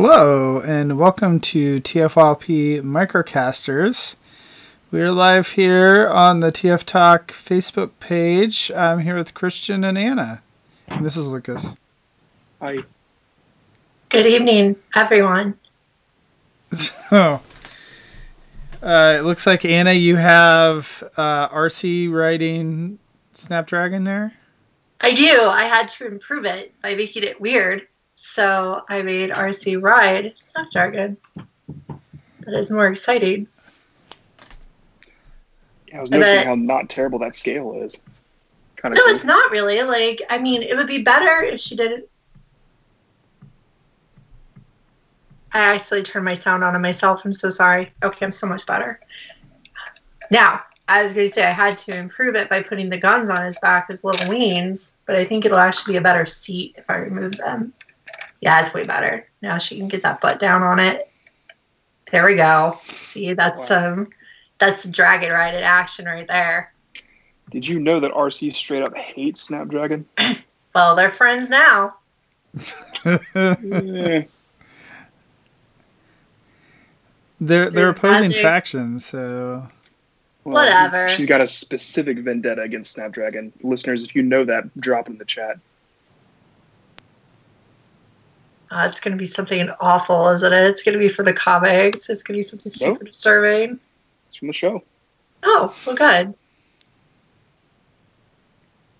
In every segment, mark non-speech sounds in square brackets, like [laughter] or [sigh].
Hello, and welcome to TFLP Microcasters. We're live here on the TF Talk Facebook page. I'm here with Christian and Anna. And this is Lucas. Hi. Good evening, everyone. So, [laughs] uh, it looks like Anna, you have uh, Arcee riding Snapdragon there. I do. I had to improve it by making it weird. So I made Arcee Ride Snapdragon. That is more exciting. Yeah, I was noticing bet- how not terrible that scale is. Kind of No, cool. it's not really. Like, I mean, it would be better if she didn't. I actually turned my sound on on myself. I'm so sorry. Okay, I'm so much better. Now, I was going to say I had to improve it by putting the guns on his back as little wings, but I think it'll actually be a better seat if I remove them. Yeah, it's way better. Now she can get that butt down on it. There we go. See, that's Wow. some that's dragon ride in action right there. Did you know that Arcee straight up hates Snapdragon? [clears throat] Well, they're friends now. [laughs] Eh, They're they're opposing magic. factions, so well, Whatever. She's got a specific vendetta against Snapdragon. Listeners, if you know that, drop it in the chat. Uh, it's going to be something awful, isn't it? It's going to be for the comics. It's going to be something super disturbing. It's from the show. Oh, well, good.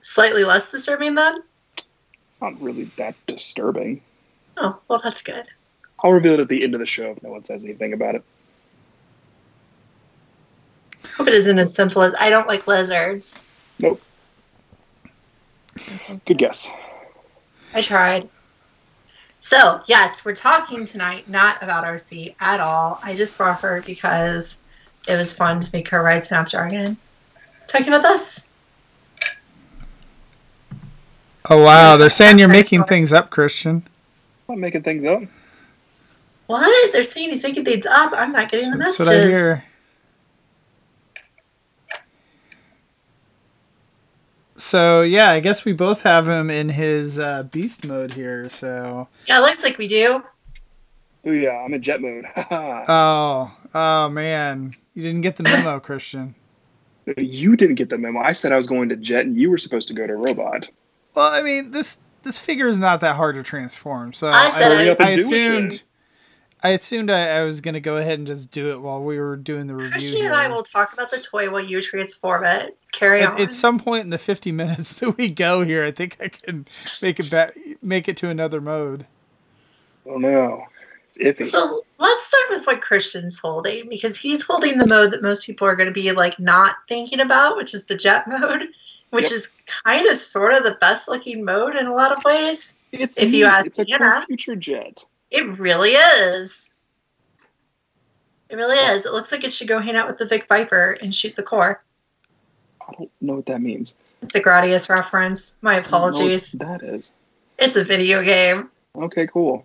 Slightly less disturbing then? It's not really that disturbing. Oh, well, that's good. I'll reveal it at the end of the show if no one says anything about it. Hope it isn't as simple as I don't like lizards. Nope. Good guess. I tried. So, yes, we're talking tonight not about Arcee at all. I just brought her because it was fun to make her ride Snapdragon. Talking about this. Oh wow, they're saying you're making things up, Christian. I'm not making things up. What? They're saying he's making things up. I'm not getting the That's what I hear. So yeah, I guess we both have him in his uh, beast mode here. So Yeah, it looks like we do. Oh yeah, I'm in jet mode. [laughs] Oh oh man, you didn't get the memo, [laughs] Christian. you didn't get the memo. I said I was going to jet, and you were supposed to go to robot. Well, I mean this this figure is not that hard to transform. So I I, said I and it assumed then. I assumed I, I was gonna go ahead and just do it while we were doing the review. Christian here. and I will talk about the toy while you transform it. Carry At, on. at some point in the 50 minutes [laughs] that we go here, I think I can make it back, make it to another mode. Oh no, it's iffy. So let's start with what Christian's holding because he's holding the mode that most people are going to be like not thinking about, which is the jet mode, which Yep. is kind of sort of the best looking mode in a lot of ways. It's if you ask it's a Anna. future jet. It really is. It really is. It looks like it should go hang out with the Vic Viper and shoot the core. I don't know what that means. It's a Gradius reference. My I don't know what apologies. That is It's a video game. okay. Cool.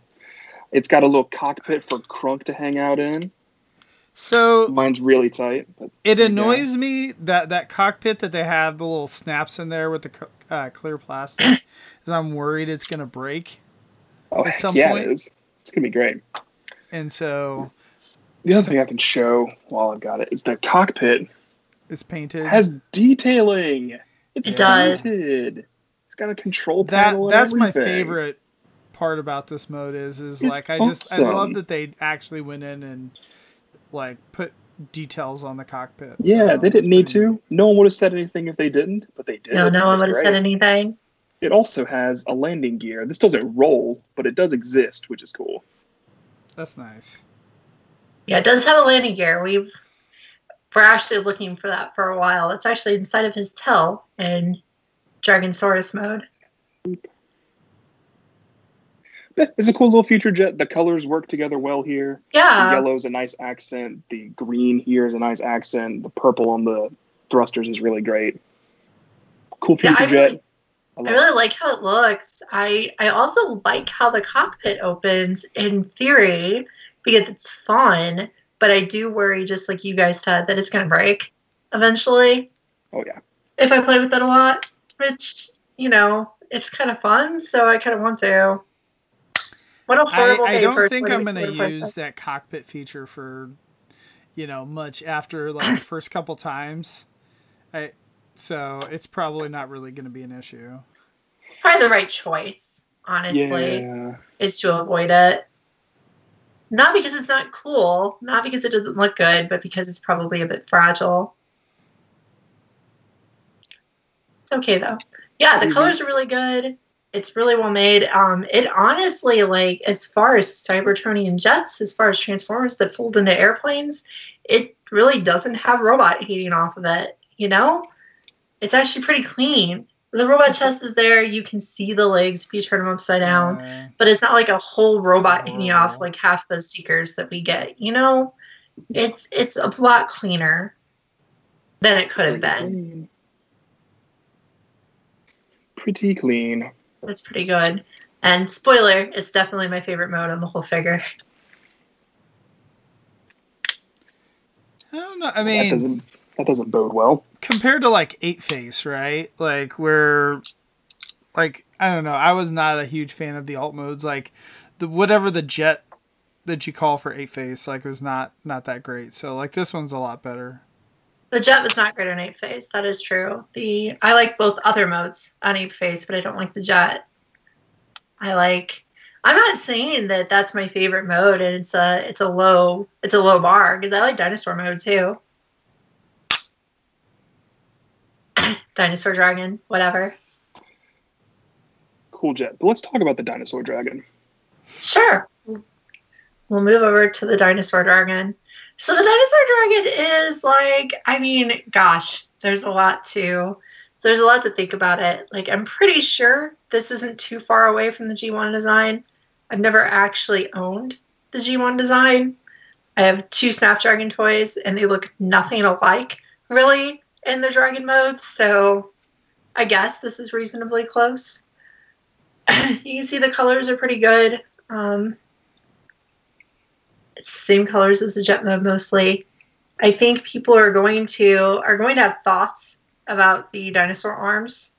It's got a little cockpit for Krunk to hang out in. So Mine's really tight. But it Yeah. annoys me that that cockpit that they have the little snaps in there with the co- uh, clear plastic. [coughs] 'cause I'm worried it's gonna break, oh, At some yeah, point- it is. It's gonna be great. and so The other thing I can show while I've got it is the cockpit it's painted. has detailing. It's It does. painted. It's got a control that panel. and that's my favorite part about this mode is is It's like I just I love that they actually went in and like put details on the cockpit. Yeah, So they didn't need pretty neat. to. No one would have said anything if they didn't, but they did. No, no one would have said anything. It also has a landing gear. This doesn't roll, but it does exist, which is cool. That's nice. Yeah, it does have a landing gear. We've we're actually looking for that for a while. It's actually inside of his tail in Dragonsaurus mode. Yeah, It's a cool little future jet. The colors work together well here. Yeah. yellow is a nice accent. The green here is a nice accent. The purple on the thrusters is really great. Cool Yeah, future I jet. really- I I really like how it looks. I I also like how the cockpit opens in theory because it's fun, but I do worry just like you guys said that it's going to break eventually. Oh yeah. if I play with it a lot, which, you know, it's kind of fun, so I kind of want to. What a horrible I day don't for a think I'm going to use that cockpit feature for, you know, much after like the first couple times. I so it's probably not really going to be an issue. It's probably the right choice, honestly, Yeah. is to avoid it. Not because it's not cool, not because it doesn't look good, but because it's probably a bit fragile. It's okay though. Yeah, the Mhm. colors are really good. It's really well made. Um, it honestly, like, as far as Cybertronian jets, as far as transformers that fold into airplanes, it really doesn't have robot heating off of it. You know, it's actually pretty clean. The robot chest is there. You can see the legs if you turn them upside down Uh, but it's not like a whole robot hanging off like half the stickers that we get. You know, it's it's a lot cleaner than it could have been. Pretty clean. That's pretty good. And spoiler, it's definitely my favorite mode on the whole figure. [laughs] I don't know. I mean, that doesn't that doesn't bode well. Compared to like Apeface, right? Like where, like I don't know. I was not a huge fan of the alt modes. Like the whatever the jet that you call for Apeface, like was not not that great. So like this one's a lot better. The jet was not great on Apeface. That is true. The I like both other modes on Apeface, but I don't like the jet. I like. I'm not saying that that's my favorite mode, and it's a it's a low it's a low bar because I like dinosaur mode too. Dinosaur dragon, whatever. Cool jet. But let's talk about the dinosaur dragon. Sure. We'll move over to the dinosaur dragon. So the dinosaur dragon is like, I mean, gosh, there's a lot to there's a lot to think about it. Like I'm pretty sure this isn't too far away from the G1 design. I've never actually owned the G1 design. I have two Snapdragon toys and they look nothing alike really in the dragon mode, so I guess this is reasonably close. [clears throat] you can see the colors are pretty good. Um, same colors as the jet mode mostly. I think people are going to are going to have thoughts about the dinosaur arms.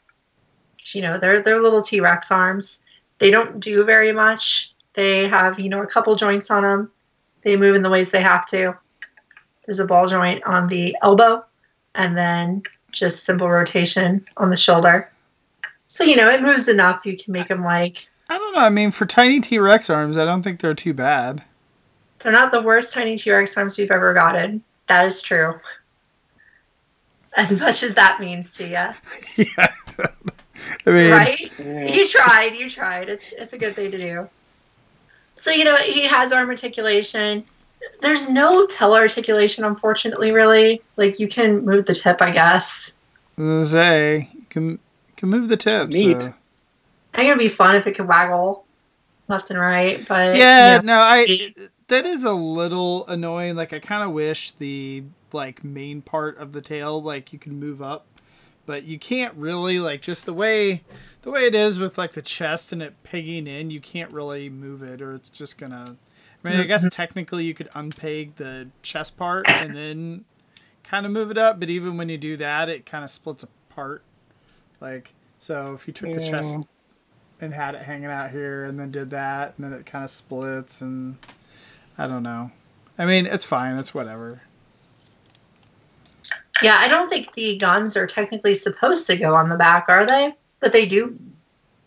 You know, they're they're little T Rex arms. They don't do very much. They have you know a couple joints on them. They move in the ways they have to. There's a ball joint on the elbow, and then just simple rotation on the shoulder. So you know it moves enough. You can make them like I don't know. I mean, for tiny T Rex arms, I don't think they're too bad. They're not the worst tiny T Rex arms we've ever gotten. That is true. As much as that means to you, [laughs] yeah. I mean, right? Yeah. You tried. You tried. It's it's a good thing to do. So you know he has arm articulation. There's no tail articulation, unfortunately. Really, like you can move the tip, I guess. I say you can you can move the tips. neat. so- I think it'd be fun if it could waggle left and right, but Yeah, you know, no, I that is a little annoying. Like I kind of wish the like main part of the tail like you can move up, but you can't really like just the way the way it is with like the chest and it pegging in, you can't really move it or it's just gonna I mean, I guess technically you could unpeg the chest part and then kind of move it up, but even when you do that, it kind of splits apart. Like so if you took the chest and had it hanging out here and then did that and then it kind of splits and I don't know. I mean, it's fine. It's whatever. yeah. I don't think the guns are technically supposed to go on the back, are they? But they do.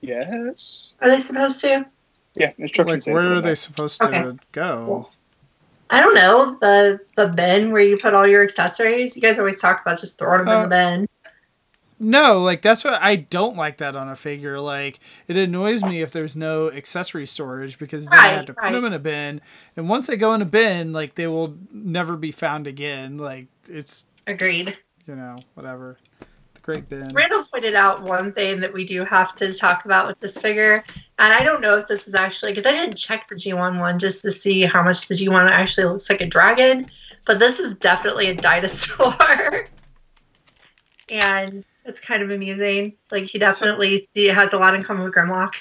Yes. Are they supposed to? Yeah. Instructions. Like, where are they back. supposed to Okay. go? Cool. I don't know the the bin where you put all your accessories. You guys always talk about just throwing them Uh, in the bin. No, like that's what I don't like that on a figure. Like it annoys me if there's no accessory storage because then I have Right, to put them in a bin, and once they go in a bin, like they will never be found again. Like it's Agreed. you know whatever. Great bin. Randall pointed out one thing that we do have to talk about with this figure, and I don't know if this is actually because I didn't check the G1 one just to see how much the G1 actually looks like a dragon, but this is definitely a dinosaur, [laughs] and it's kind of amusing. Like he definitely see, has a lot in common with Grimlock.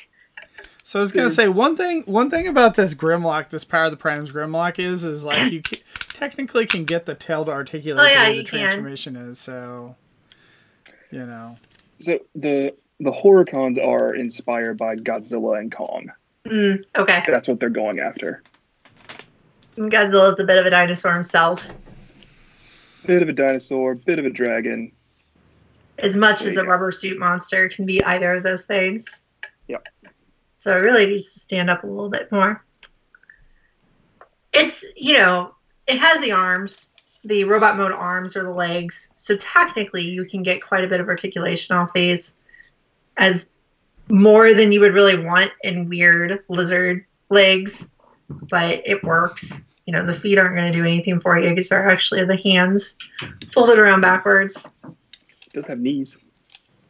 So I was gonna say one thing. One thing about this Grimlock, this Power of the Primes Grimlock is, is like you [coughs] ca technically can get the tail to articulate Oh, yeah, the way the you can. transformation is. So, you know, So the the Horrorcons are inspired by Godzilla and Kong. Mm, okay. That's what they're going after. Godzilla's a bit of a dinosaur himself. Bit of a dinosaur, bit of a dragon. As much There as a go. rubber suit monster can be either of those things. Yep. So it really needs to stand up a little bit more. It's, you know, it has the arms, the robot mode arms or the legs. So technically, you can get quite a bit of articulation off these as more than you would really want in weird lizard legs, but it works. You know, the feet aren't going to do anything for you because they're actually the hands folded around backwards. It does have knees.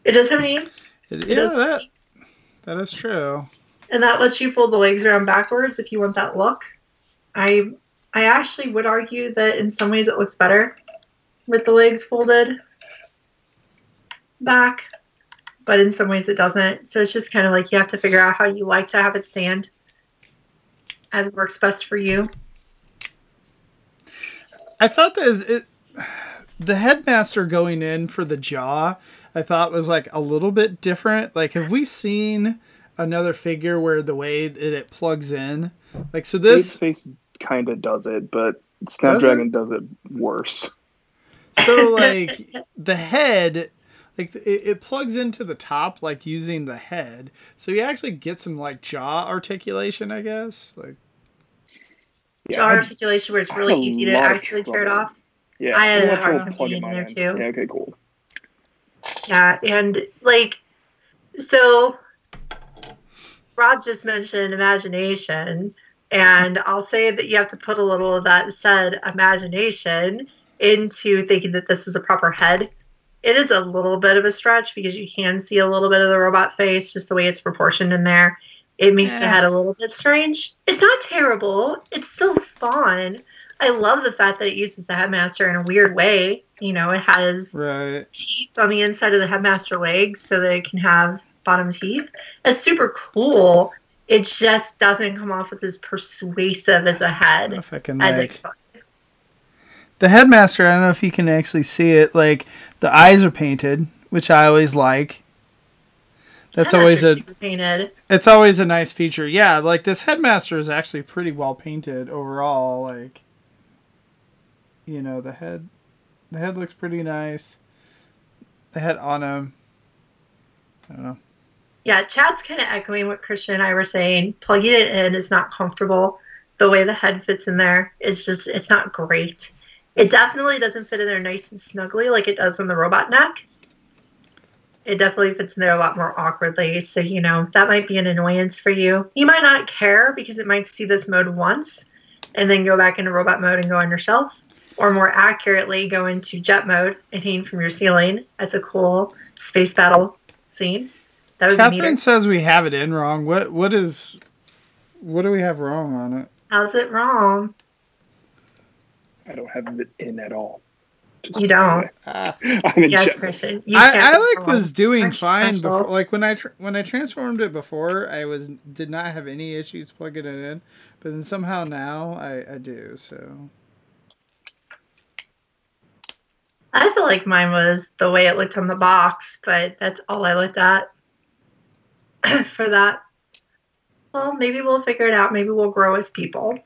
It does have knees, It, It does- yeah, that that is true. and that lets you fold the legs around backwards if you want that look. I I actually would argue that in some ways it looks better with the legs folded back, but in some ways it doesn't. So it's just kind of like you have to figure out how you like to have it stand as works best for you. I thought that is it. The headmaster going in for the jaw, I thought was like a little bit different. Like, have we seen another figure where the way that it plugs in? Like, so This this, face kind of does it, but Snapdragon does it worse. so [laughs] like the head, like it, it plugs into the top, like using the head. So you actually get some like jaw articulation, I guess. Like, Yeah, Jaw I- articulation where it's really easy to lot of actually tear it off. yeah. I had a had hard trouble time plugging getting there, in. too. Yeah, okay, cool. Yeah, and like, so rob just mentioned imagination, and I'll say that you have to put a little of that said imagination into thinking that this is a proper head. It is a little bit of a stretch because you can see a little bit of the robot face, just the way it's proportioned in there. It makes the head a little bit strange. It's not terrible. It's still fun. I love the fact that it uses the headmaster in a weird way. You know, it has right. teeth on the inside of the headmaster legs so that it can have bottom teeth. It's super cool. It just doesn't come off with as persuasive as a head if I can as like. it. The headmaster, I don't know if you can actually see it. Like the eyes are painted, which I always like. That's always a painted. it's always a nice feature. Yeah, like this headmaster is actually pretty well painted overall. Like, you know, the head, the head looks pretty nice. The head on him. I don't know. Yeah, Chad's kind of echoing what Christian and I were saying. Plugging it in is not comfortable. The way the head fits in there is just, it's not great. It definitely doesn't fit in there nice and snugly like it does on the robot neck. It definitely fits in there a lot more awkwardly. So, you know, that might be an annoyance for you. You might not care because it might see this mode once and then go back into robot mode and go on your shelf. Or more accurately, go into jet mode and hang from your ceiling as a cool space battle scene. That would be neater. Catherine says we have it in wrong. What what is what do we have wrong on it? How's it wrong? I don't have it in at all. Just- You don't. Ah. I'm in Yes. Christian. You I, I like was doing Aren't fine before. Like when I tr- when I transformed it before, I was did not have any issues plugging it in, but then somehow now I I do. So I feel like mine was the way it looked on the box, but that's all I looked at [coughs] for that. Well, maybe we'll figure it out. Maybe we'll grow as people.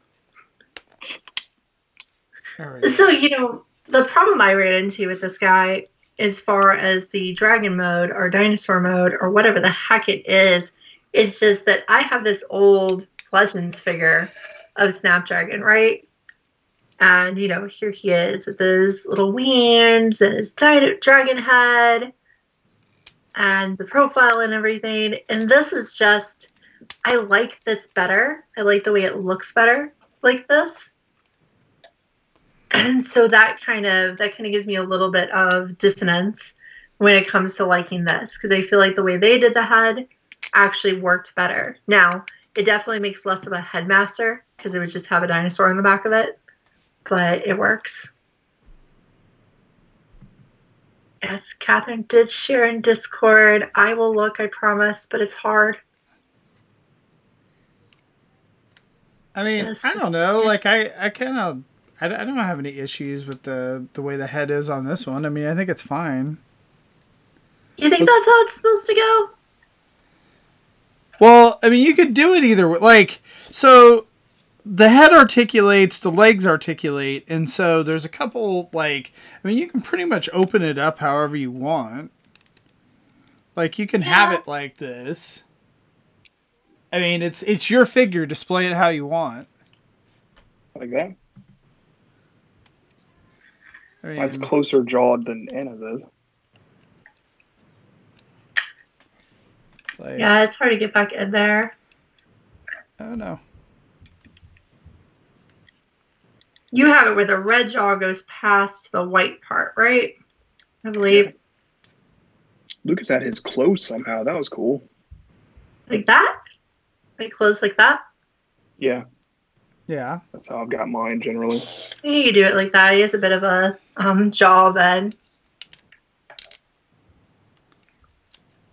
right. So, you know, the problem I ran into with this guy, as far as the dragon mode or dinosaur mode or whatever the heck it is, is just that I have this old Legends figure of Snapdragon, right? And, you know, here he is with his little wings and his di- dragon head and the profile and everything. And this is just, I like this better. I like the way it looks better like this and so that kind of that kind of gives me a little bit of dissonance when it comes to liking this because I feel like the way they did the head actually worked better. Now it definitely makes less of a headmaster because it would just have a dinosaur on the back of it, but it works. Yes, Catherine did share in Discord. I will look, I promise, but it's hard. I mean, Just- I don't know. Like I I kind of I, I don't have any issues with the the way the head is on this one. I mean, I think it's fine. You think Let's- that's how it's supposed to go? Well, I mean, you could do it either way. Like, so the head articulates, the legs articulate, and so there's a couple, like, I mean, you can pretty much open it up however you want. Like, you can have it like this. I mean, it's it's your figure. Display it how you want. Like that. I mean, That's closer jawed than Anna's is. like, Yeah, it's hard to get back in there. I don't know. You have it where the red jaw goes past the white part, right? I believe. Lucas had his close somehow. That was cool. Like that? Like close like that? Yeah, Yeah. that's how I've got mine generally. You do it like that. He has a bit of a um, jaw then.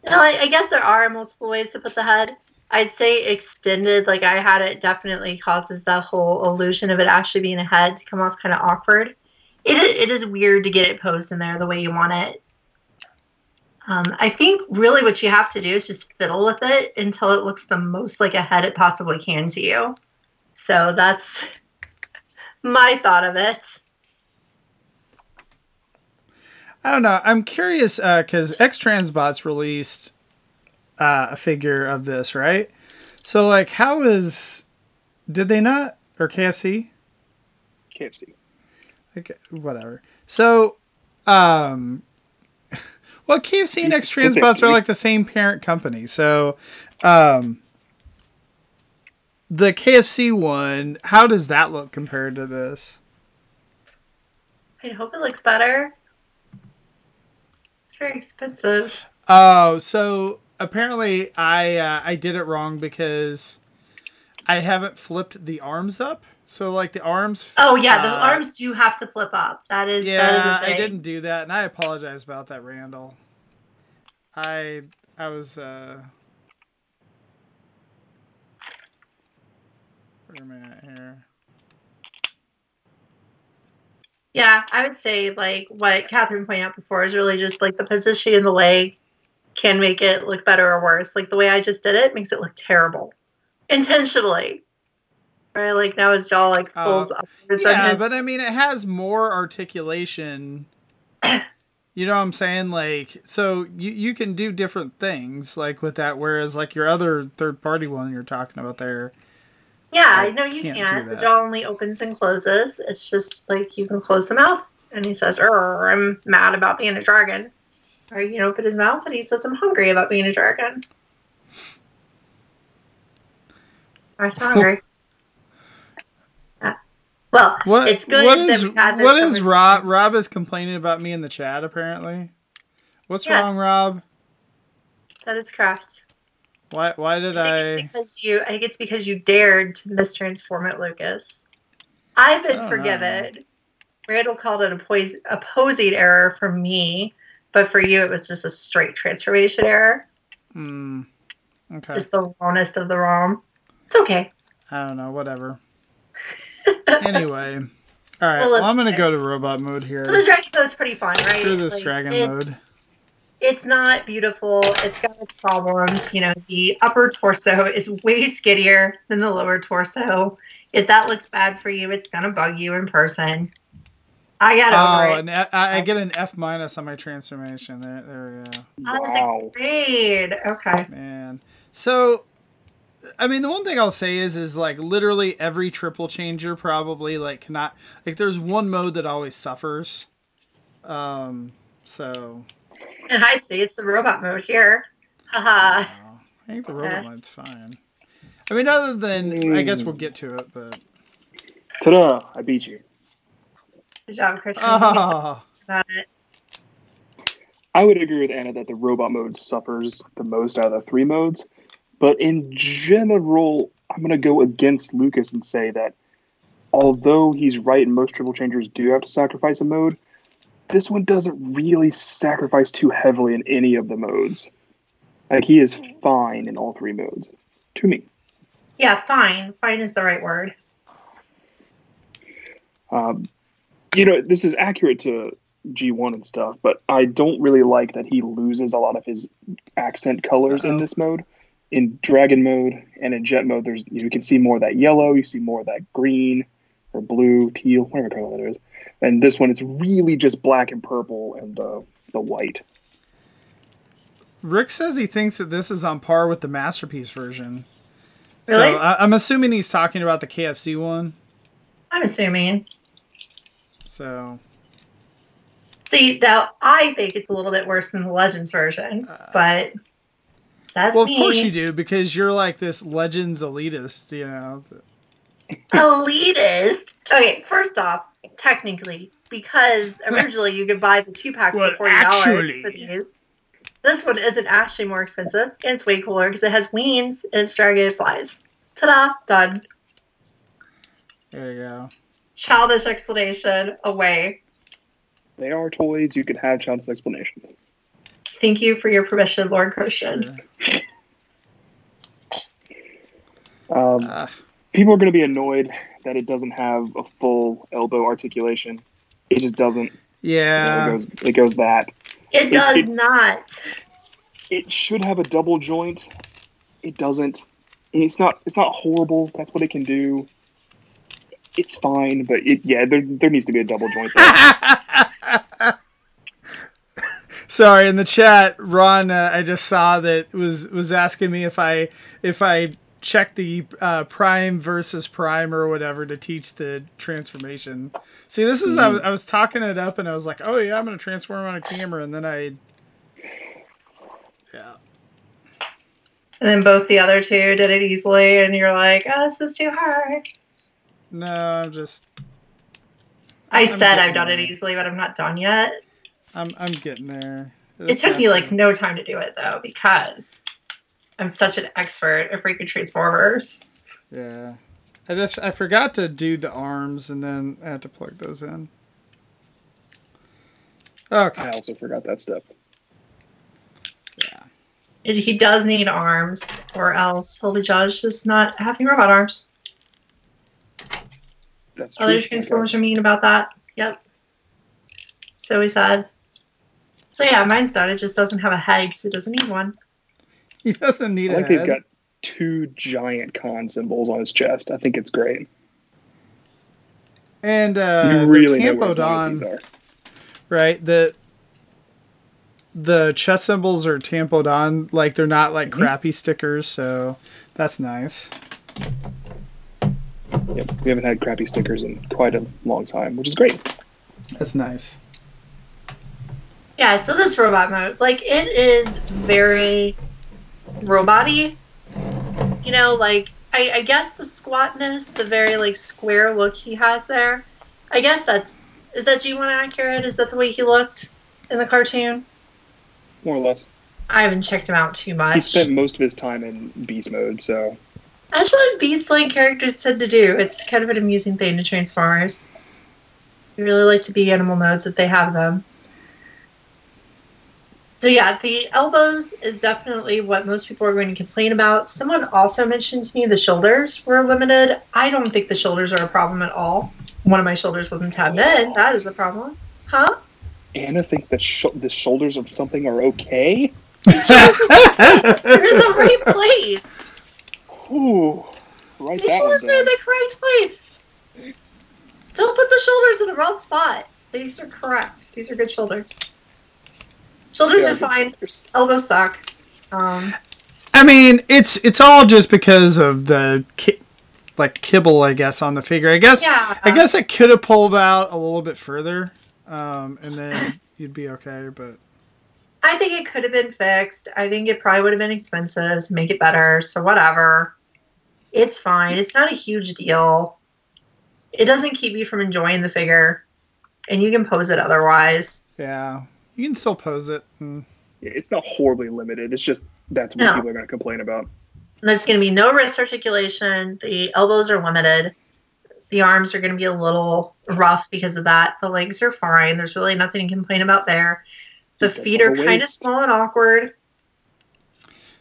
No, I, I guess there are multiple ways to put the head. I'd say extended, like I had it, definitely causes that whole illusion of it actually being a head to come off kind of awkward. It it is weird to get it posed in there the way you want it. Um, I think really what you have to do is just fiddle with it until it looks the most like a head it possibly can to you. So that's [laughs] my thought of it. I don't know. I'm curious because X Transbots released uh, a figure of this, right? So, like, how is. Did they not? Or KFC? KFC. Like, whatever. So, um. [laughs] Well, KFC and X Transbots are like the same parent company. So, um. The KFC one, how does that look compared to this? I hope it looks better. It's very expensive. Oh, so apparently I uh, I did it wrong because I haven't flipped the arms up. So like the arms. Oh yeah, the uh, arms do have to flip up. That is that is Yeah, a thing. I didn't do that, and I apologize about that, Randall. I I was uh. Am I at here? Yeah, I would say like what Catherine pointed out before is really just like the position in the leg can make it look better or worse. Like the way I just did it makes it look terrible, intentionally. Right, like now his jaw like Uh, folds upwards on Yeah, his. but I mean, it has more articulation. [coughs] you know what I'm saying? Like, so you you can do different things like with that, whereas like your other third party one you're talking about there. Yeah, I know you can't can't. The jaw only opens and closes. It's just like you can close the mouth. And he says, "Err, I'm mad about being a dragon. Or you know, open his mouth and he says, I'm hungry about being a dragon. I'm hungry. Yeah. Well, What it's good what is we had this what is. Rob? Rob is complaining about me in the chat. Apparently, what's Yes. wrong, Rob? That it's correct. Why why did I I? think it's because you. I think it's because you dared to mistransform it, Lucas. I've been know. Oh, forgiven. Randall called it a, pois- a posing error for me, but for you, it was just a straight transformation error. Hmm. Okay. Just the rawness of the ROM. It's okay. I don't know. Whatever. [laughs] anyway, all right. Well, Well, I'm gonna go to robot mode here. So the dragon mode's pretty fun, right? Through this Like, dragon it- mode. It's not beautiful. It's got its problems. You know, the upper torso is way skinnier than the lower torso. If that looks bad for you, it's gonna bug you in person. I got over Oh, it. and I, I get an F minus on my transformation. There, there we go. Oh, that's Wow. a grade. Okay. Man. So, I mean, the one thing I'll say is, is like literally every triple changer probably like cannot like. There's one mode that always suffers. Um. So, And I'd say it's the robot mode here. Haha. I think the robot Okay. mode's fine. I mean, other than I guess Mm. we'll get to it, but Ta-da! I beat you. Good job, Christian. oh, About it. I would agree with Anna that the robot mode suffers the most out of the three modes. But in general, I'm going to go against Lucas and say that although he's right and most triple changers do have to sacrifice a mode, this one doesn't really sacrifice too heavily in any of the modes. Like, he is fine in all three modes. To me. Yeah, fine. Fine is the right word. Um, you know, this is accurate to G1 and stuff, but I don't really like that he loses a lot of his accent colors in Uh-oh. this mode. in dragon mode and in jet mode, there's you can see more of that yellow, you see more of that green or blue, teal, whatever color that is. And this one, it's really just black and purple and uh, the white. Rick says he thinks that this is on par with the masterpiece version. Really? So I, I'm assuming he's talking about the KFC one. I'm assuming. So See, now I think it's a little bit worse than the Legends version, but that's Uh, well, of me. course you do because you're like this Legends elitist, you know. Elitist. Okay, first off, technically, because [laughs] originally you could buy the two pack Well, for forty dollars for these. This one isn't actually more expensive, and it's way cooler because it has wings and it's dragonflies. Ta-da! Done. There you go. Childish explanation away. They are toys. You could have childish explanations. Thank you for your permission, Lord Christian. Sure. Um, Ah. people are going to be annoyed that it doesn't have a full elbow articulation. It just doesn't. Yeah. It goes. It goes that. It does it- not. It should have a double joint. It doesn't. And it's not. It's not horrible. That's what it can do. It's fine, but it yeah, there, there needs to be a double joint there. [laughs] Sorry, in the chat, Ron, uh, I just saw that was was asking me if I if I checked the uh, prime versus prime or whatever to teach the transformation. See, this is I, was, I was talking it up and I was like, oh yeah, I'm gonna transform on a camera, and then I, yeah, And then both the other two did it easily, and you're like, oh, this is too hard. No, I'm just I I'm said I've done it easily, but I'm not done yet. I'm I'm getting there. It took me like no time to do it though, because I'm such an expert at freaking Transformers. yeah. I just I forgot to do the arms and then I had to plug those in. Okay. I also forgot that step. Yeah. He does need arms, or else he'll be judged as not having robot arms. That's Other true. Transformers are mean about that. Yep. So he said. So yeah, mine's done. It just doesn't have a head because it doesn't need one. [laughs] He doesn't need I a like he's head. got two giant con symbols on his chest. I think it's great. and uh, you really the know Tampodon, loyalties right? The the chest symbols are Tampodon, like they're not like Mhm. crappy stickers, so that's nice. Yep, we haven't had crappy stickers in quite a long time, which is great. That's nice. Yeah, so this robot mode, like it is very robot-y. You know, like I, I guess the squatness, the very like square look he has there. I guess that's is that G1 accurate? Is that the way he looked in the cartoon? More or less. I haven't checked him out too much. He spent most of his time in beast mode, so That's what Beast-like characters tend to do. It's kind of an amusing thing to Transformers. They really like to be animal modes if they have them. So yeah, the elbows is definitely what most people are going to complain about. Someone also mentioned to me the shoulders were limited. I don't think the shoulders are a problem at all. One of my shoulders wasn't tabbed in. That is a problem. Huh? Anna thinks that sh- the shoulders of something are okay. [laughs] Are in the right place. Ooh, right. The shoulders are in the correct place. Don't put the shoulders in the wrong spot. These are correct. These are good shoulders. Shoulders Yeah, are fine. shoulders. Elbows suck. Um, I mean, it's it's all just because of the ki- like kibble, I guess, on the figure. I guess yeah. I guess it could have pulled out a little bit further, um, and then [laughs] you'd be okay. But I think it could have been fixed. I think it probably would have been expensive to make it better. So whatever. It's fine. It's not a huge deal. It doesn't keep you from enjoying the figure, and you can pose it otherwise. yeah, you can still pose it. And, Yeah, it's not horribly limited. It's just that's what No. people are going to complain about. There's going to be no wrist articulation. The elbows are limited. The arms are going to be a little rough because of that. The legs are fine. There's really nothing to complain about there. The feet are kind of small and awkward.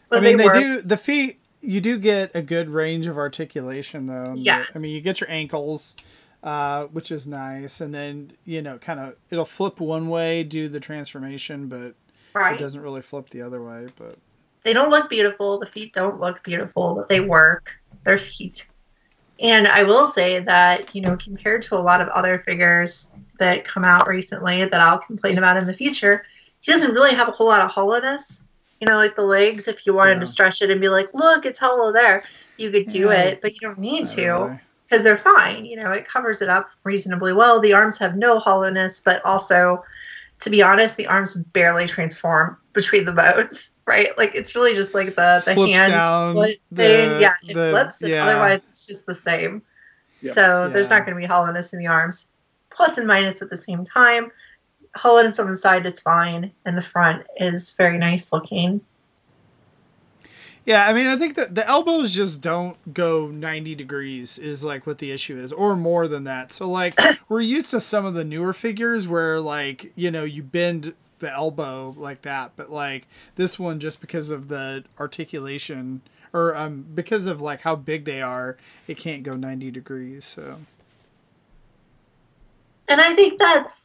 But I mean, they, they, do the feet. You do get a good range of articulation, though. Yes. I mean, you get your ankles, uh, which is nice, and then you know, kind of it'll flip one way, do the transformation, but it doesn't really flip the other way. But They don't look beautiful. The feet don't look beautiful, but they work. They're feet. And I will say that, you know, compared to a lot of other figures that come out recently that I'll complain about in the future, he doesn't really have a whole lot of hollowness. You know, like the legs, if you wanted Yeah. to stretch it and be like, look, it's hollow there, you could do Yeah. it, but you don't need to because they're fine. You know, it covers it up reasonably well. The arms have no hollowness, but also, to be honest, the arms barely transform between the modes, [laughs] right? Like it's really just like the the Flips hand down the- thing. Yeah, it the- flips, and yeah. otherwise it's just the same. Yep. So there's not going to be hollowness in the arms. Plus and minus at the same time. Hollowness on the side is fine, and the front is very nice looking. Yeah, I mean, I think that the elbows just don't go 90 degrees is like what the issue is, or more than that. So, like, [coughs] we're used to some of the newer figures where, like, you know, you bend the elbow like that, but like this one, just because of the articulation or um, because of like how big they are, it can't go 90 degrees. So, And I think that's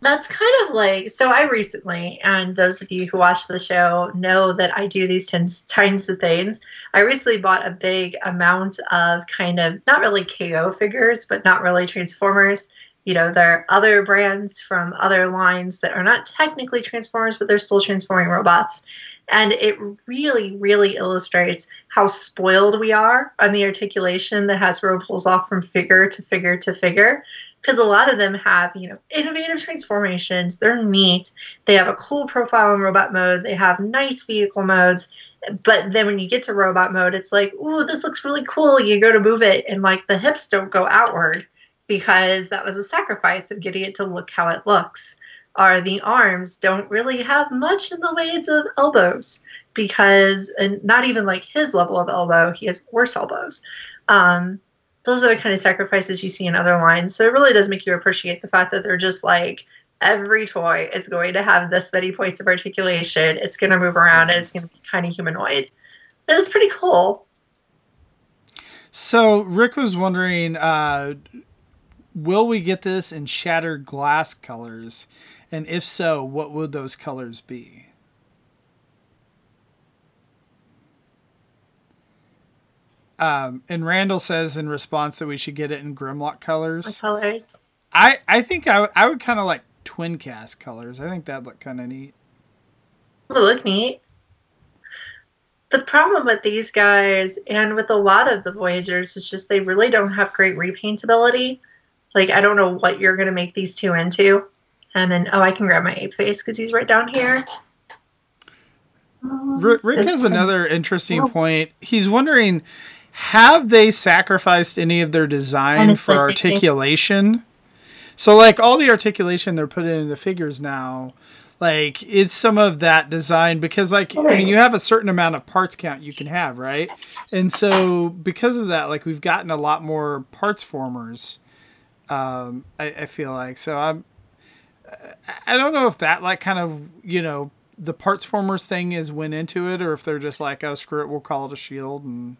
that's kind of like so I recently and those of you who watch the show know that I do these tins, kinds of things. I recently bought a big amount of kind of not really KO figures, but not really Transformers. You know, there are other brands from other lines that are not technically Transformers, but they're still transforming robots. And it really, really illustrates how spoiled we are on the articulation that Hasbro pulls off from figure to figure to figure because a lot of them have you know innovative transformations. They're neat. They have a cool profile in robot mode. They have nice vehicle modes. But then when you get to robot mode it's like ooh this looks really cool. You go to move it. And like the hips don't go outward because that was a sacrifice of getting it to look how it looks. Are the arms don't really have much in the ways of elbows because and not even like his level of elbow he has worse elbows. Um, those are the kind of sacrifices you see in other lines. So it really does make you appreciate the fact that they're just like every toy is going to have this many points of articulation. It's going to move around and it's going to be kind of humanoid. And it's pretty cool. so Rick was wondering, uh, will we get this in shattered glass colors? And if so, what would those colors be? Um, and Randall says in response that we should get it in Grimlock The colors. colors. I, I think I, w- I would kind of like twin cast colors. I think that'd look kind of neat. They look neat. The problem with these guys and with a lot of the Voyagers is just they really don't have great repaintability. Like, I don't know what you're going to make these two into. And then, oh, I can grab my ape face because he's right down here. Rick, Rick has another interesting point. He's wondering, have they sacrificed any of their design for articulation? So, like all the articulation they're putting in the figures now, like is some of that design because, like, I mean, you have a certain amount of parts count you can have, right? And so, because of that, like, we've gotten a lot more parts formers. Um, I, I feel like so. I'm. I don't know if that like kind of you know the parts formers thing is went into it or if they're just like oh screw it we'll call it a shield and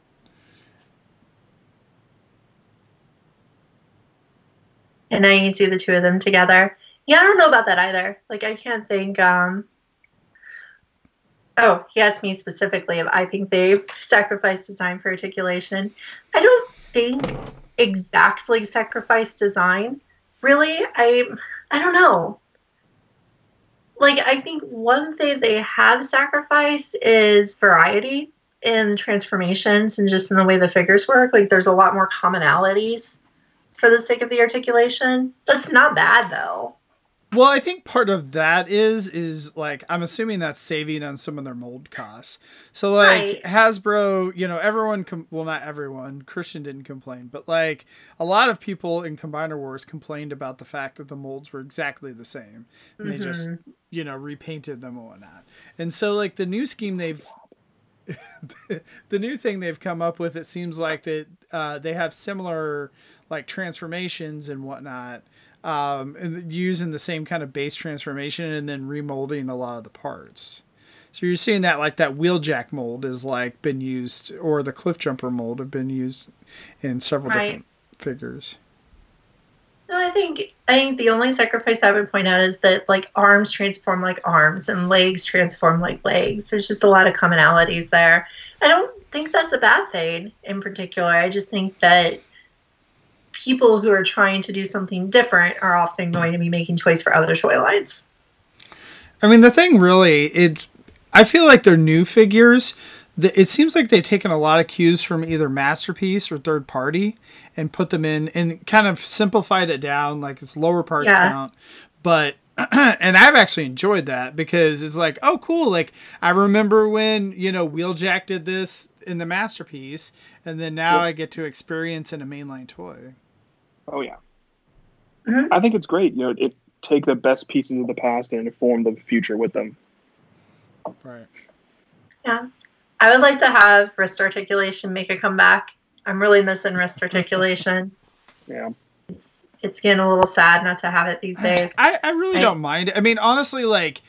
and now you see the two of them together. Yeah, I don't know about that either. Like I can't think. Um, oh, he asked me specifically if I think they sacrificed design for articulation. I don't think exactly sacrifice design. Really, I I don't know. Like I think one thing they have sacrificed is variety in transformations and just in the way the figures work. Like there's a lot more commonalities for the sake of the articulation. That's not bad though. well i think part of that is is like i'm assuming that's saving on some of their mold costs so like Right. hasbro you know everyone com- well not everyone christian didn't complain but like a lot of people in combiner wars complained about the fact that the molds were exactly the same and they just you know repainted them and whatnot and so like the new scheme they've [laughs] the new thing they've come up with it seems like that uh, they have similar like transformations and whatnot um, and using the same kind of base transformation and then remolding a lot of the parts so you're seeing that like that wheeljack mold is like been used or the Cliffjumper mold have been used in several Right. different figures No, I think I think the only sacrifice I would point out is that like arms transform like arms and legs transform like legs. There's just a lot of commonalities there. I don't think that's a bad thing in particular. I just think that people who are trying to do something different are often going to be making toys for other toy lines. I mean, the thing really, it, I feel like they're new figures. It seems like they've taken a lot of cues from either Masterpiece or third party and put them in and kind of simplified it down, like it's lower parts yeah. count. But [clears throat] and I've actually enjoyed that because it's like, oh, cool. Like I remember when you know Wheeljack did this in the Masterpiece, and then now yep. I get to experience in a mainline toy. Oh yeah, mm-hmm. I think it's great. You know, it take the best pieces of the past and inform the future with them. Right. Yeah. I would like to have wrist articulation make a comeback. I'm really missing wrist articulation. [laughs] Yeah. It's, it's getting a little sad not to have it these days. I, I really I, don't mind. I mean, honestly, like,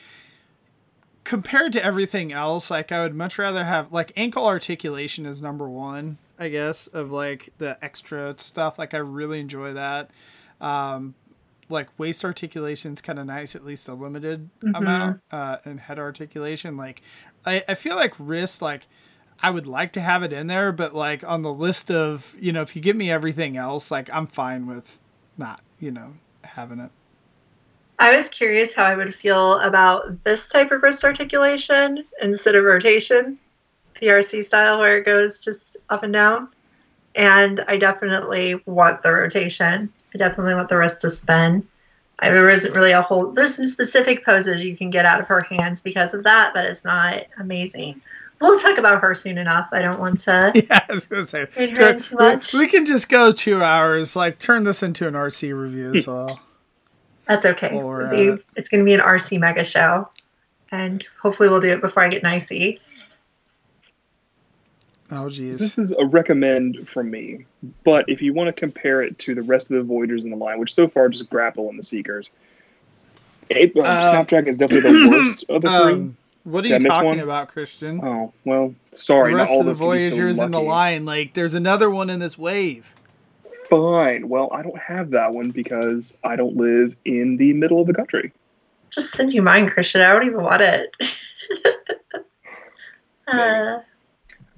compared to everything else, like, I would much rather have, like, ankle articulation is number one, I guess, of, like, the extra stuff. Like, I really enjoy that. Um, like waist articulation is kind of nice, at least a limited mm-hmm. amount, uh, and head articulation. Like, I, I feel like wrist, like, I would like to have it in there, but like on the list of, you know, if you give me everything else, like I'm fine with not, you know, having it. I was curious how I would feel about this type of wrist articulation instead of rotation, PRC style, where it goes just up and down. And I definitely want the rotation. I definitely want the wrist to spin. I, there isn't really a whole. There's some specific poses you can get out of her hands because of that, but it's not amazing. We'll talk about her soon enough. I don't want to. [laughs] Yeah, I was gonna say. Her too much. We can just go two hours. Like turn this into an Arcee review as well. That's okay. Or, uh, it's going to be an Arcee mega show, and hopefully we'll do it before I get nicey. Oh, geez. This is a recommend from me. But if you want to compare it to the rest of the Voyagers in the line, which so far just Grapple and the Seekers, it, uh, uh, Snapdragon is definitely the [clears throat] worst of the three. Um, what are you talking about, Christian? Oh well, sorry. The rest all of the Voyagers so in the line, like there's another one in this wave. Fine. Well, I don't have that one because I don't live in the middle of the country. Just send you mine, Christian. I don't even want it. [laughs] uh,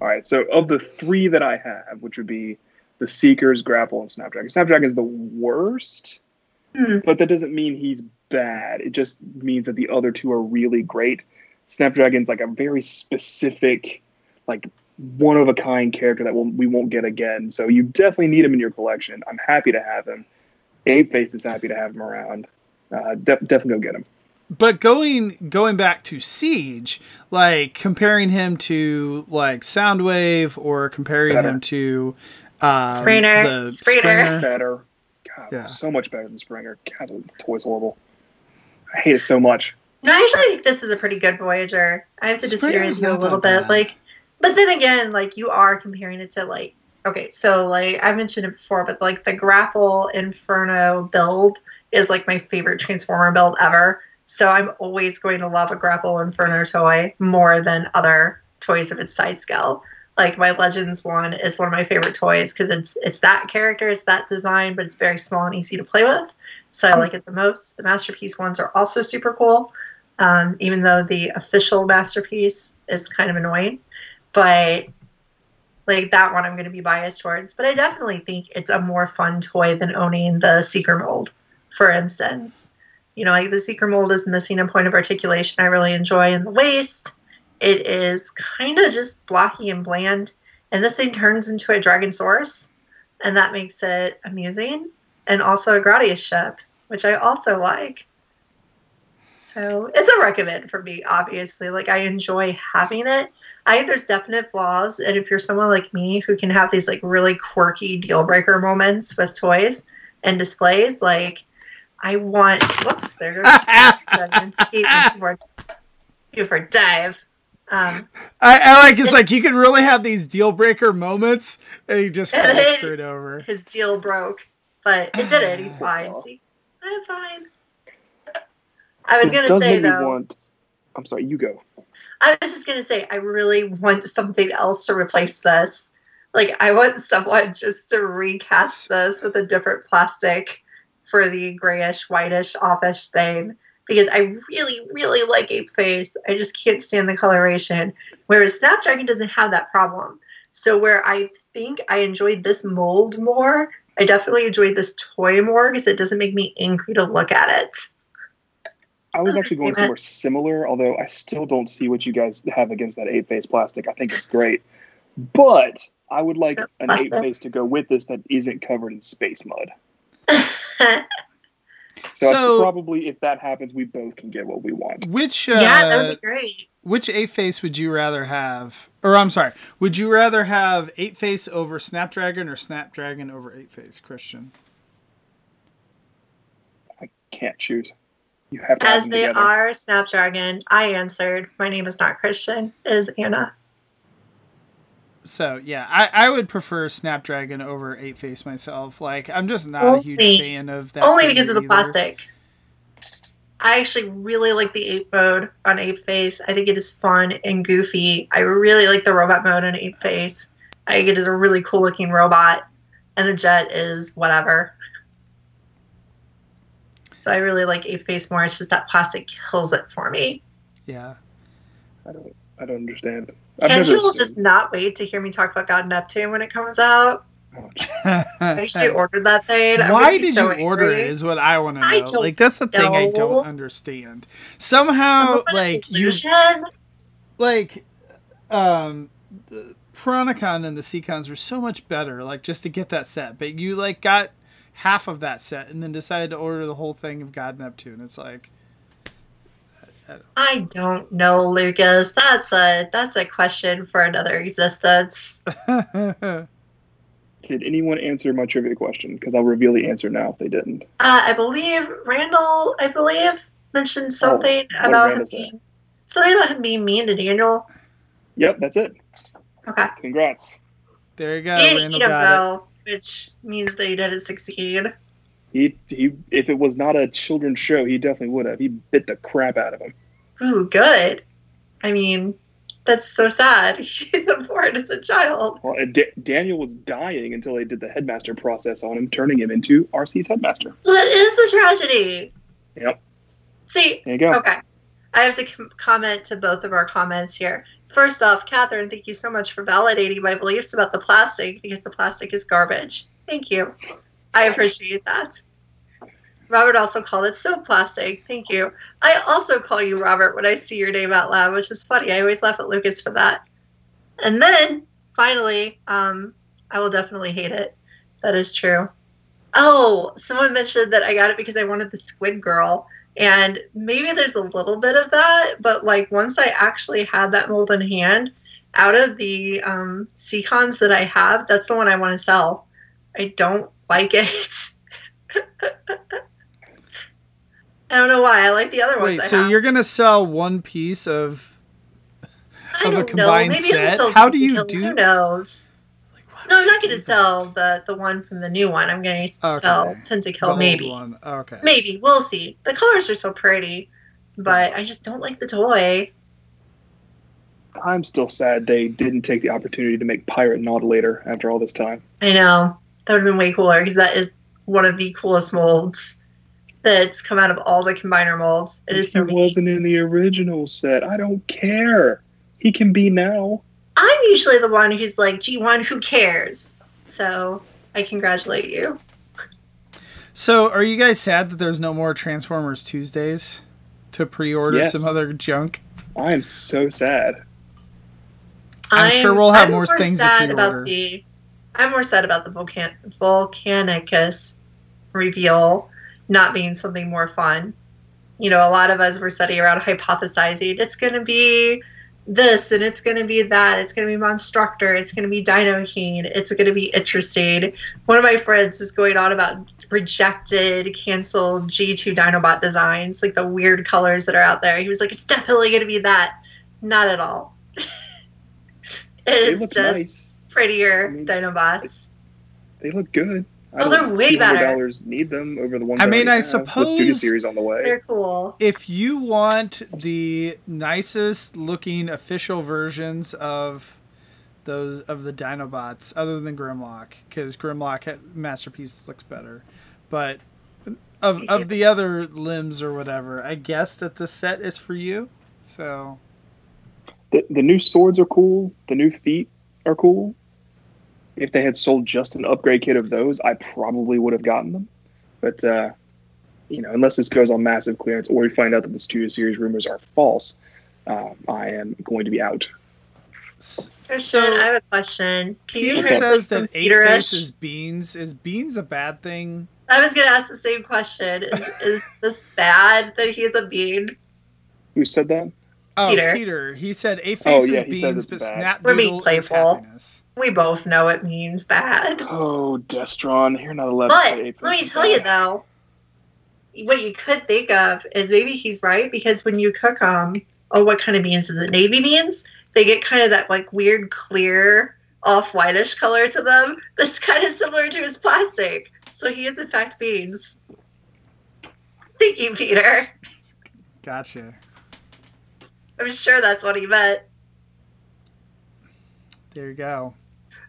all right. So of the three that I have, which would be the Seekers, Grapple, and Snapdragon. Snapdragon is the worst, mm. but that doesn't mean he's bad. It just means that the other two are really great. Snapdragon's like a very specific, like one of a kind character that we'll, we won't get again. So you definitely need him in your collection. I'm happy to have him. Apeface is happy to have him around. Uh, de- definitely go get him but going going back to Siege, like comparing him to like Soundwave or comparing better. him to um, Springer, the Springer. Springer. better. God, yeah. so much better than Springer. God, the toy's horrible. I hate it so much. No, I actually think this is a pretty good Voyager. I have to disagree with you a little bit. Bad. Like, but then again, like you are comparing it to like okay, so like I mentioned it before, but like the Grapple Inferno build is like my favorite Transformer build ever. So I'm always going to love a Grapple Inferno toy more than other toys of its size scale. Like my Legends one is one of my favorite toys because it's it's that character, it's that design, but it's very small and easy to play with. So I like it the most. The masterpiece ones are also super cool, um, even though the official masterpiece is kind of annoying. But like that one, I'm going to be biased towards. But I definitely think it's a more fun toy than owning the Seeker mold, for instance you know, like the Seeker mold is missing a point of articulation I really enjoy in the waist. It is kind of just blocky and bland. And this thing turns into a Dragonsaurus, and that makes it amusing. And also a Gradius ship, which I also like. So it's a recommend for me, obviously. Like I enjoy having it. I think there's definite flaws. And if you're someone like me who can have these like really quirky deal breaker moments with toys and displays, like I want. Whoops, there goes. you [laughs] for dive. Um, I, I like it's, like you can really have these deal breaker moments and he just [laughs] falls straight over. His deal broke, but it did it. He's [sighs] fine. See, I'm fine. I was it gonna say though. Want... I'm sorry. You go. I was just gonna say I really want something else to replace this. Like I want someone just to recast this with a different plastic for the grayish, whitish, offish thing because I really, really like Apeface. I just can't stand the coloration. Whereas Snapdragon doesn't have that problem. So where I think I enjoyed this mold more, I definitely enjoyed this toy more because it doesn't make me angry to look at it. I was actually going somewhere similar, although I still don't see what you guys have against that ape face plastic. I think it's great. But I would like an ape face to go with this that isn't covered in space mud. [laughs] [laughs] so, So- probably if that happens, we both can get what we want. Which uh, yeah, that would be great. which Apeface would you rather have? Or I'm sorry, would you rather have Apeface over Snapdragon or Snapdragon over Apeface, Christian? I can't choose. You have to As them they together. are Snapdragon, I answered. My name is not Christian. It is Anna. So yeah, I, I would prefer Snapdragon over Apeface myself. Like I'm just not a huge fan of that. Only because of the either. plastic. I actually really like the ape mode on Apeface. I think it is fun and goofy. I really like the robot mode on Apeface. I think it is a really cool looking robot, and the jet is whatever. So I really like Apeface more. It's just that plastic kills it for me. Yeah. I don't. I don't understand. I've Can't never you just not wait to hear me talk about God Neptune when it comes out? Gee. I actually ordered that thing. Why did so you order it? Is what I want to know. don't Like that's the thing I don't understand. Somehow, I'm like you, illusion. like, um, the Piranacon and the Seacons were so much better. Like just to get that set, but you like got half of that set and then decided to order the whole thing of God Neptune. It's like, I don't know, Lucas. That's a that's a question for another existence. [laughs] Did anyone answer my trivia question? Because I'll reveal the answer now if they didn't. Uh, I believe Randall, I believe, mentioned something Oh, about him Randall say? being something about him being mean to Daniel. Yep, that's it. Okay. Congrats. there you go. he didn't Randall eat him got it. which means that he didn't succeed. He he. If it was not a children's show, he definitely would have. He bit the crap out of him. Ooh, good. I mean, that's so sad. [laughs] He's a born as a child. Well, Da- Daniel was dying until they did the headmaster process on him, turning him into Arcee's headmaster. So that is the tragedy. Yep. See, There you go. Okay. I have to com- comment to both of our comments here. First off, Catherine, thank you so much for validating my beliefs about the plastic because the plastic is garbage. Thank you. I appreciate that. Robert also called it soap plastic. Thank you. I also call you Robert when I see your name out loud, which is funny. I always laugh at Lucas for that. And then, finally, um, I will definitely hate it. That is true. Oh, someone mentioned that I got it because I wanted the Squid Girl. And maybe there's a little bit of that, but like once I actually had that mold in hand, out of the um, Seacons that I have, that's the one I want to sell. I don't like it. [laughs] I don't know why. I like the other ones. Wait, I so have. you're gonna sell one piece of I of a don't combined know. Maybe set? Sell How do you Kill- do- Who knows? Like, No, I'm not going to that? sell the the one from the new one. I'm going to Okay. sell Tentakill The old maybe. one. Okay. Maybe we'll see. The colors are so pretty, but I just don't like the toy. I'm still sad they didn't take the opportunity to make Pirate Nautilus after all this time. I know that would have been way cooler because that is one of the coolest molds that's come out of all the combiner molds. It is he so wasn't in the original set. I don't care. He can be now. I'm usually the one who's like, G1, who cares? So I congratulate you. So, are you guys sad that there's no more Transformers Tuesdays to pre-order Yes. some other junk? I am so sad. I'm sure we'll have more things to sad pre-order. about the. I'm more sad about the Volcan- Volcanicus reveal not being something more fun. You know, a lot of us were sitting around hypothesizing it's going to be this and it's going to be that. It's going to be Monstructor. It's going to be Dino King. It's going to be interesting. One of my friends was going on about rejected, canceled G2 Dinobot designs, like the weird colors that are out there. He was like, it's definitely going to be that. Not at all. [laughs] it They just nice. prettier I mean, Dinobots. They look good. Oh, they're way better. Dollars need them over the ones. I mean, already I have, with Studio suppose- Series on the way. They're cool. If you want the nicest looking official versions of those of the Dinobots, other than Grimlock, because Grimlock masterpiece looks better, but of of the other limbs or whatever, I guess that the set is for you. So The, the new swords are cool. The new feet are cool. If they had sold just an upgrade kit of those, I probably would have gotten them. But uh, you know, unless this goes on massive clearance or we find out that the Studio Series rumors are false, uh, I am going to be out. Christian, So- I have a question. Can you Peter translate says from that eight Peterish? faces beans is beans a bad thing? I was going to ask the same question. Is, is this bad that he's a bean? Who said that? Oh, Peter. Peter. He said eight Oh, faces yeah, beans, but bad. snap We're being is happiness. We both know it means bad. Oh, Destron, you're not allowed But to say let me faces tell you though, what you could think of is maybe he's right because when you cook them, oh, what kind of beans is it? Navy beans. They get kind of that like weird clear, off whitish color to them. [laughs] That's kind of similar to his plastic. So he is in fact beans. Thank you, Peter. Gotcha. I'm sure that's what he meant. There you go.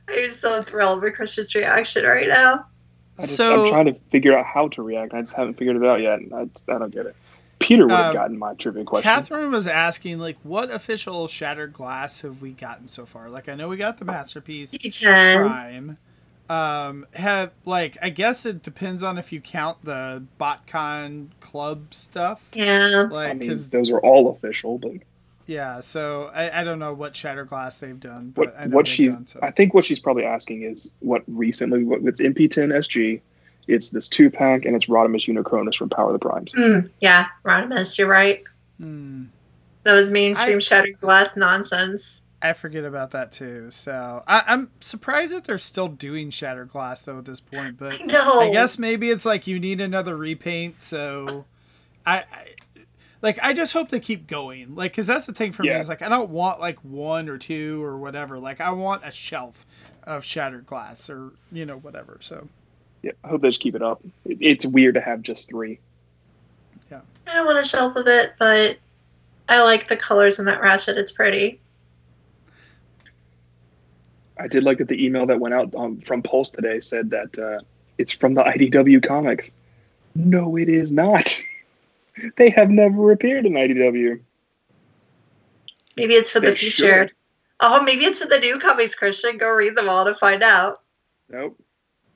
I'm so thrilled with Christian's reaction right now. I just, So- I'm trying to figure out how to react. I just haven't figured it out yet. I, I don't get it. Peter would have Um, gotten my trivia question. Catherine was asking, like, what official shattered glass have we gotten so far? Like, I know we got the masterpiece prime. Um, have like, I guess it depends on if you count the BotCon club stuff. Yeah. Like, I mean, 'cause- those are all official, but yeah. So I, I don't know what Shatterglass they've done, but what I know what she's done, so. I think what she's probably asking is what recently what it's MP10 SG, it's this two pack and it's Rodimus Unicronus from Power of the Primes. Mm, yeah, Rodimus, you're right. Hmm. That was mainstream I- shattered glass nonsense. I forget about that too. So I, I'm surprised that they're still doing shattered glass though at this point. But I. I guess maybe it's like you need another repaint. So I, I like I just hope they keep going. Like because that's the thing for me is like I don't want like one or two or whatever. Like I want a shelf of shattered glass or you know whatever. So Yeah, I hope they just keep it up. It, it's weird to have just three. Yeah. I don't want a shelf of it, but I like the colors in that ratchet. It's pretty. I did like that the email that went out um, from Pulse today said that uh, it's from the IDW comics. No, it is not. [laughs] [laughs] they have never appeared in IDW. Maybe it's for the future. should. Oh, maybe it's for the new comics, Christian. Go read them all to find out. Nope.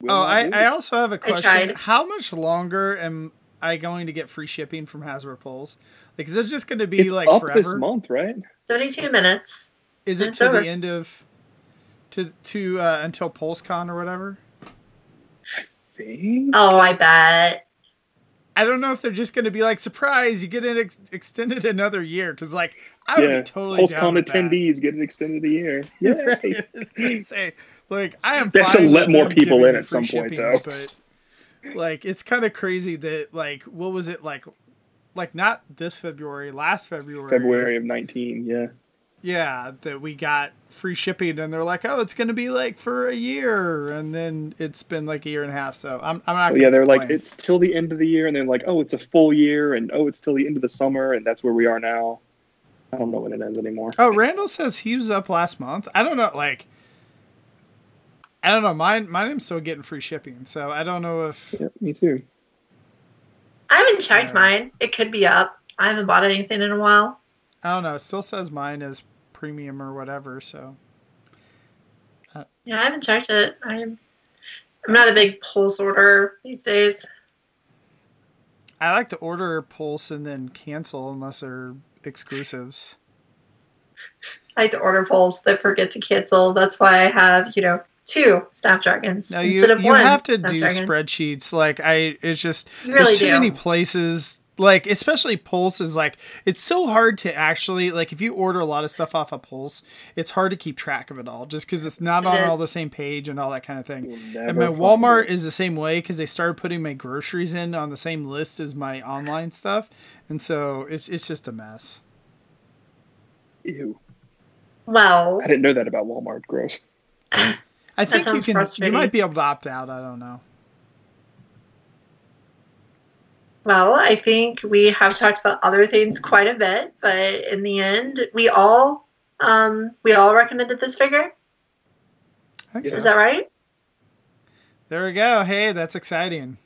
Will oh I, I also have a question. How much longer am I going to get free shipping from Hasbro Pulse? Like is it just going to be it's like up forever? this month, right? 72 minutes. Is it It's to over. the end of to to uh, until PulseCon or whatever? Think? Oh, I bet. I don't know if they're just going to be like surprise, you get it ex- extended another year because like I would yeah, be totally down PulseCon with that. attendees get an extended a year. Yeah. [laughs] Right, I say like I am. They have to let more people in at some point, shipping, though. But like it's kind of crazy that like what was it like like not this February, last February. February of 19, yeah. Yeah, that we got free shipping, and they're like, "Oh, it's going to be like for a year," and then it's been like a year and a half. So I'm, I'm not. Oh, yeah, they're like, it's till the end of the year, and then like, oh, it's a full year, and oh, it's till the end of the summer, and that's where we are now. I don't know when it ends anymore. Oh, Randall says he was up last month. I don't know, like, I don't know. Mine, mine, I'm still getting free shipping, so I don't know if. Yeah, me too. I haven't checked Yeah. mine. It could be up. I haven't bought anything in a while. I don't know. It still says mine is premium or whatever. So Yeah, I haven't checked it. I'm I'm not a big pulse order these days. I like to order Pulse and then cancel unless they're exclusives. I like to order pulse that forget to cancel. That's why I have, you know, two Snapdragons No, you instead of you one. have to do spreadsheets. Like I, it's just You really there's too do. many places. Like especially Pulse is like it's so hard to actually like if you order a lot of stuff off of Pulse, it's hard to keep track of it all just because it's not It on is. all the same page and all that kind of thing. And my Walmart it. is the same way because they started putting my groceries in on the same list as my online stuff, and so it's it's just a mess. Ew. Well, I didn't know that about Walmart. Gross. I think you can. You might be able to opt out. I don't know. Well, I think we have talked about other things quite a bit, but in the end, we all um, we all recommended this figure. I Yeah. Is that right? There we go. Hey, that's exciting.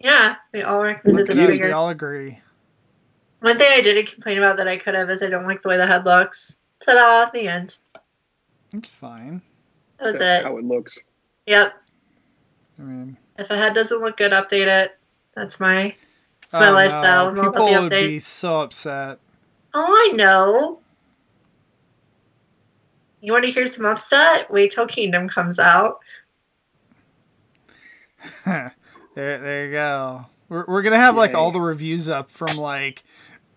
Yeah, we all recommended Look this us, we all agree. One thing I didn't complain about that I could have is I don't like the way the head looks. Ta-da! The end. It's fine. That was That's it. how it looks. Yep. I mean, If a head doesn't look good, update it. That's my that's my oh, lifestyle. No. People would the be so upset. Oh, I know. You want to hear some upset? Wait till Kingdom comes out. [laughs] there, there you go. We're we're gonna have like all the reviews up from like,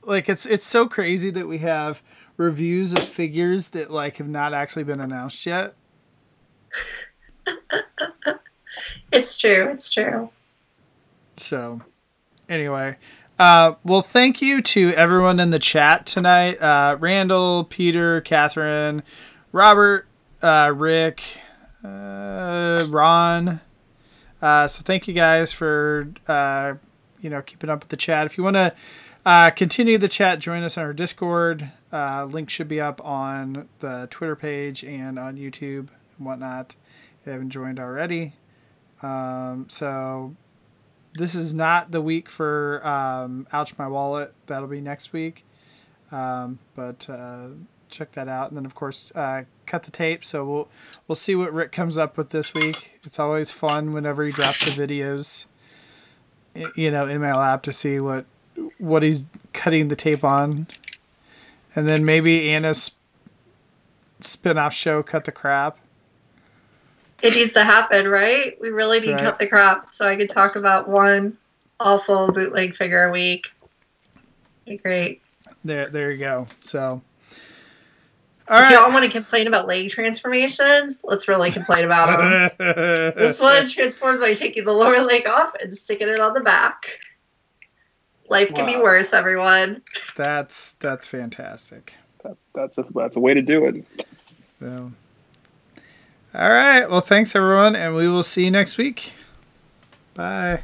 like it's it's so crazy that we have reviews of figures that like have not actually been announced yet. [laughs] It's true. It's true. So, anyway, uh, well, thank you to everyone in the chat tonight. Uh, Randall, Peter, Catherine, Robert, uh, Rick, uh, Ron. Uh, so thank you guys for uh, you know keeping up with the chat. If you want to continue the chat, join us on our Discord. Link should be up on the Twitter page and on YouTube and whatnot. If you haven't joined already. Um, so this is not the week for um, Ouch My Wallet. That'll be next week. Um, but uh, check that out, and then of course uh, cut the tape. So we'll we'll see what Rick comes up with this week. It's always fun whenever he drops the videos. You know, in my lap to see what what he's cutting the tape on, and then maybe Anna's spin-off show cut the crap. It needs to happen, right? We really need Right. to cut the crap so I could talk about one awful bootleg figure a week. Be great. There, there you go. So, all if right. y'all want to complain about leg transformations, let's really complain about them. [laughs] this one transforms by taking the lower leg off and sticking it on the back. Life can be worse, everyone. That's that's fantastic. That, that's a that's a way to do it. So, all right. Well, thanks everyone, and we will see you next week. Bye.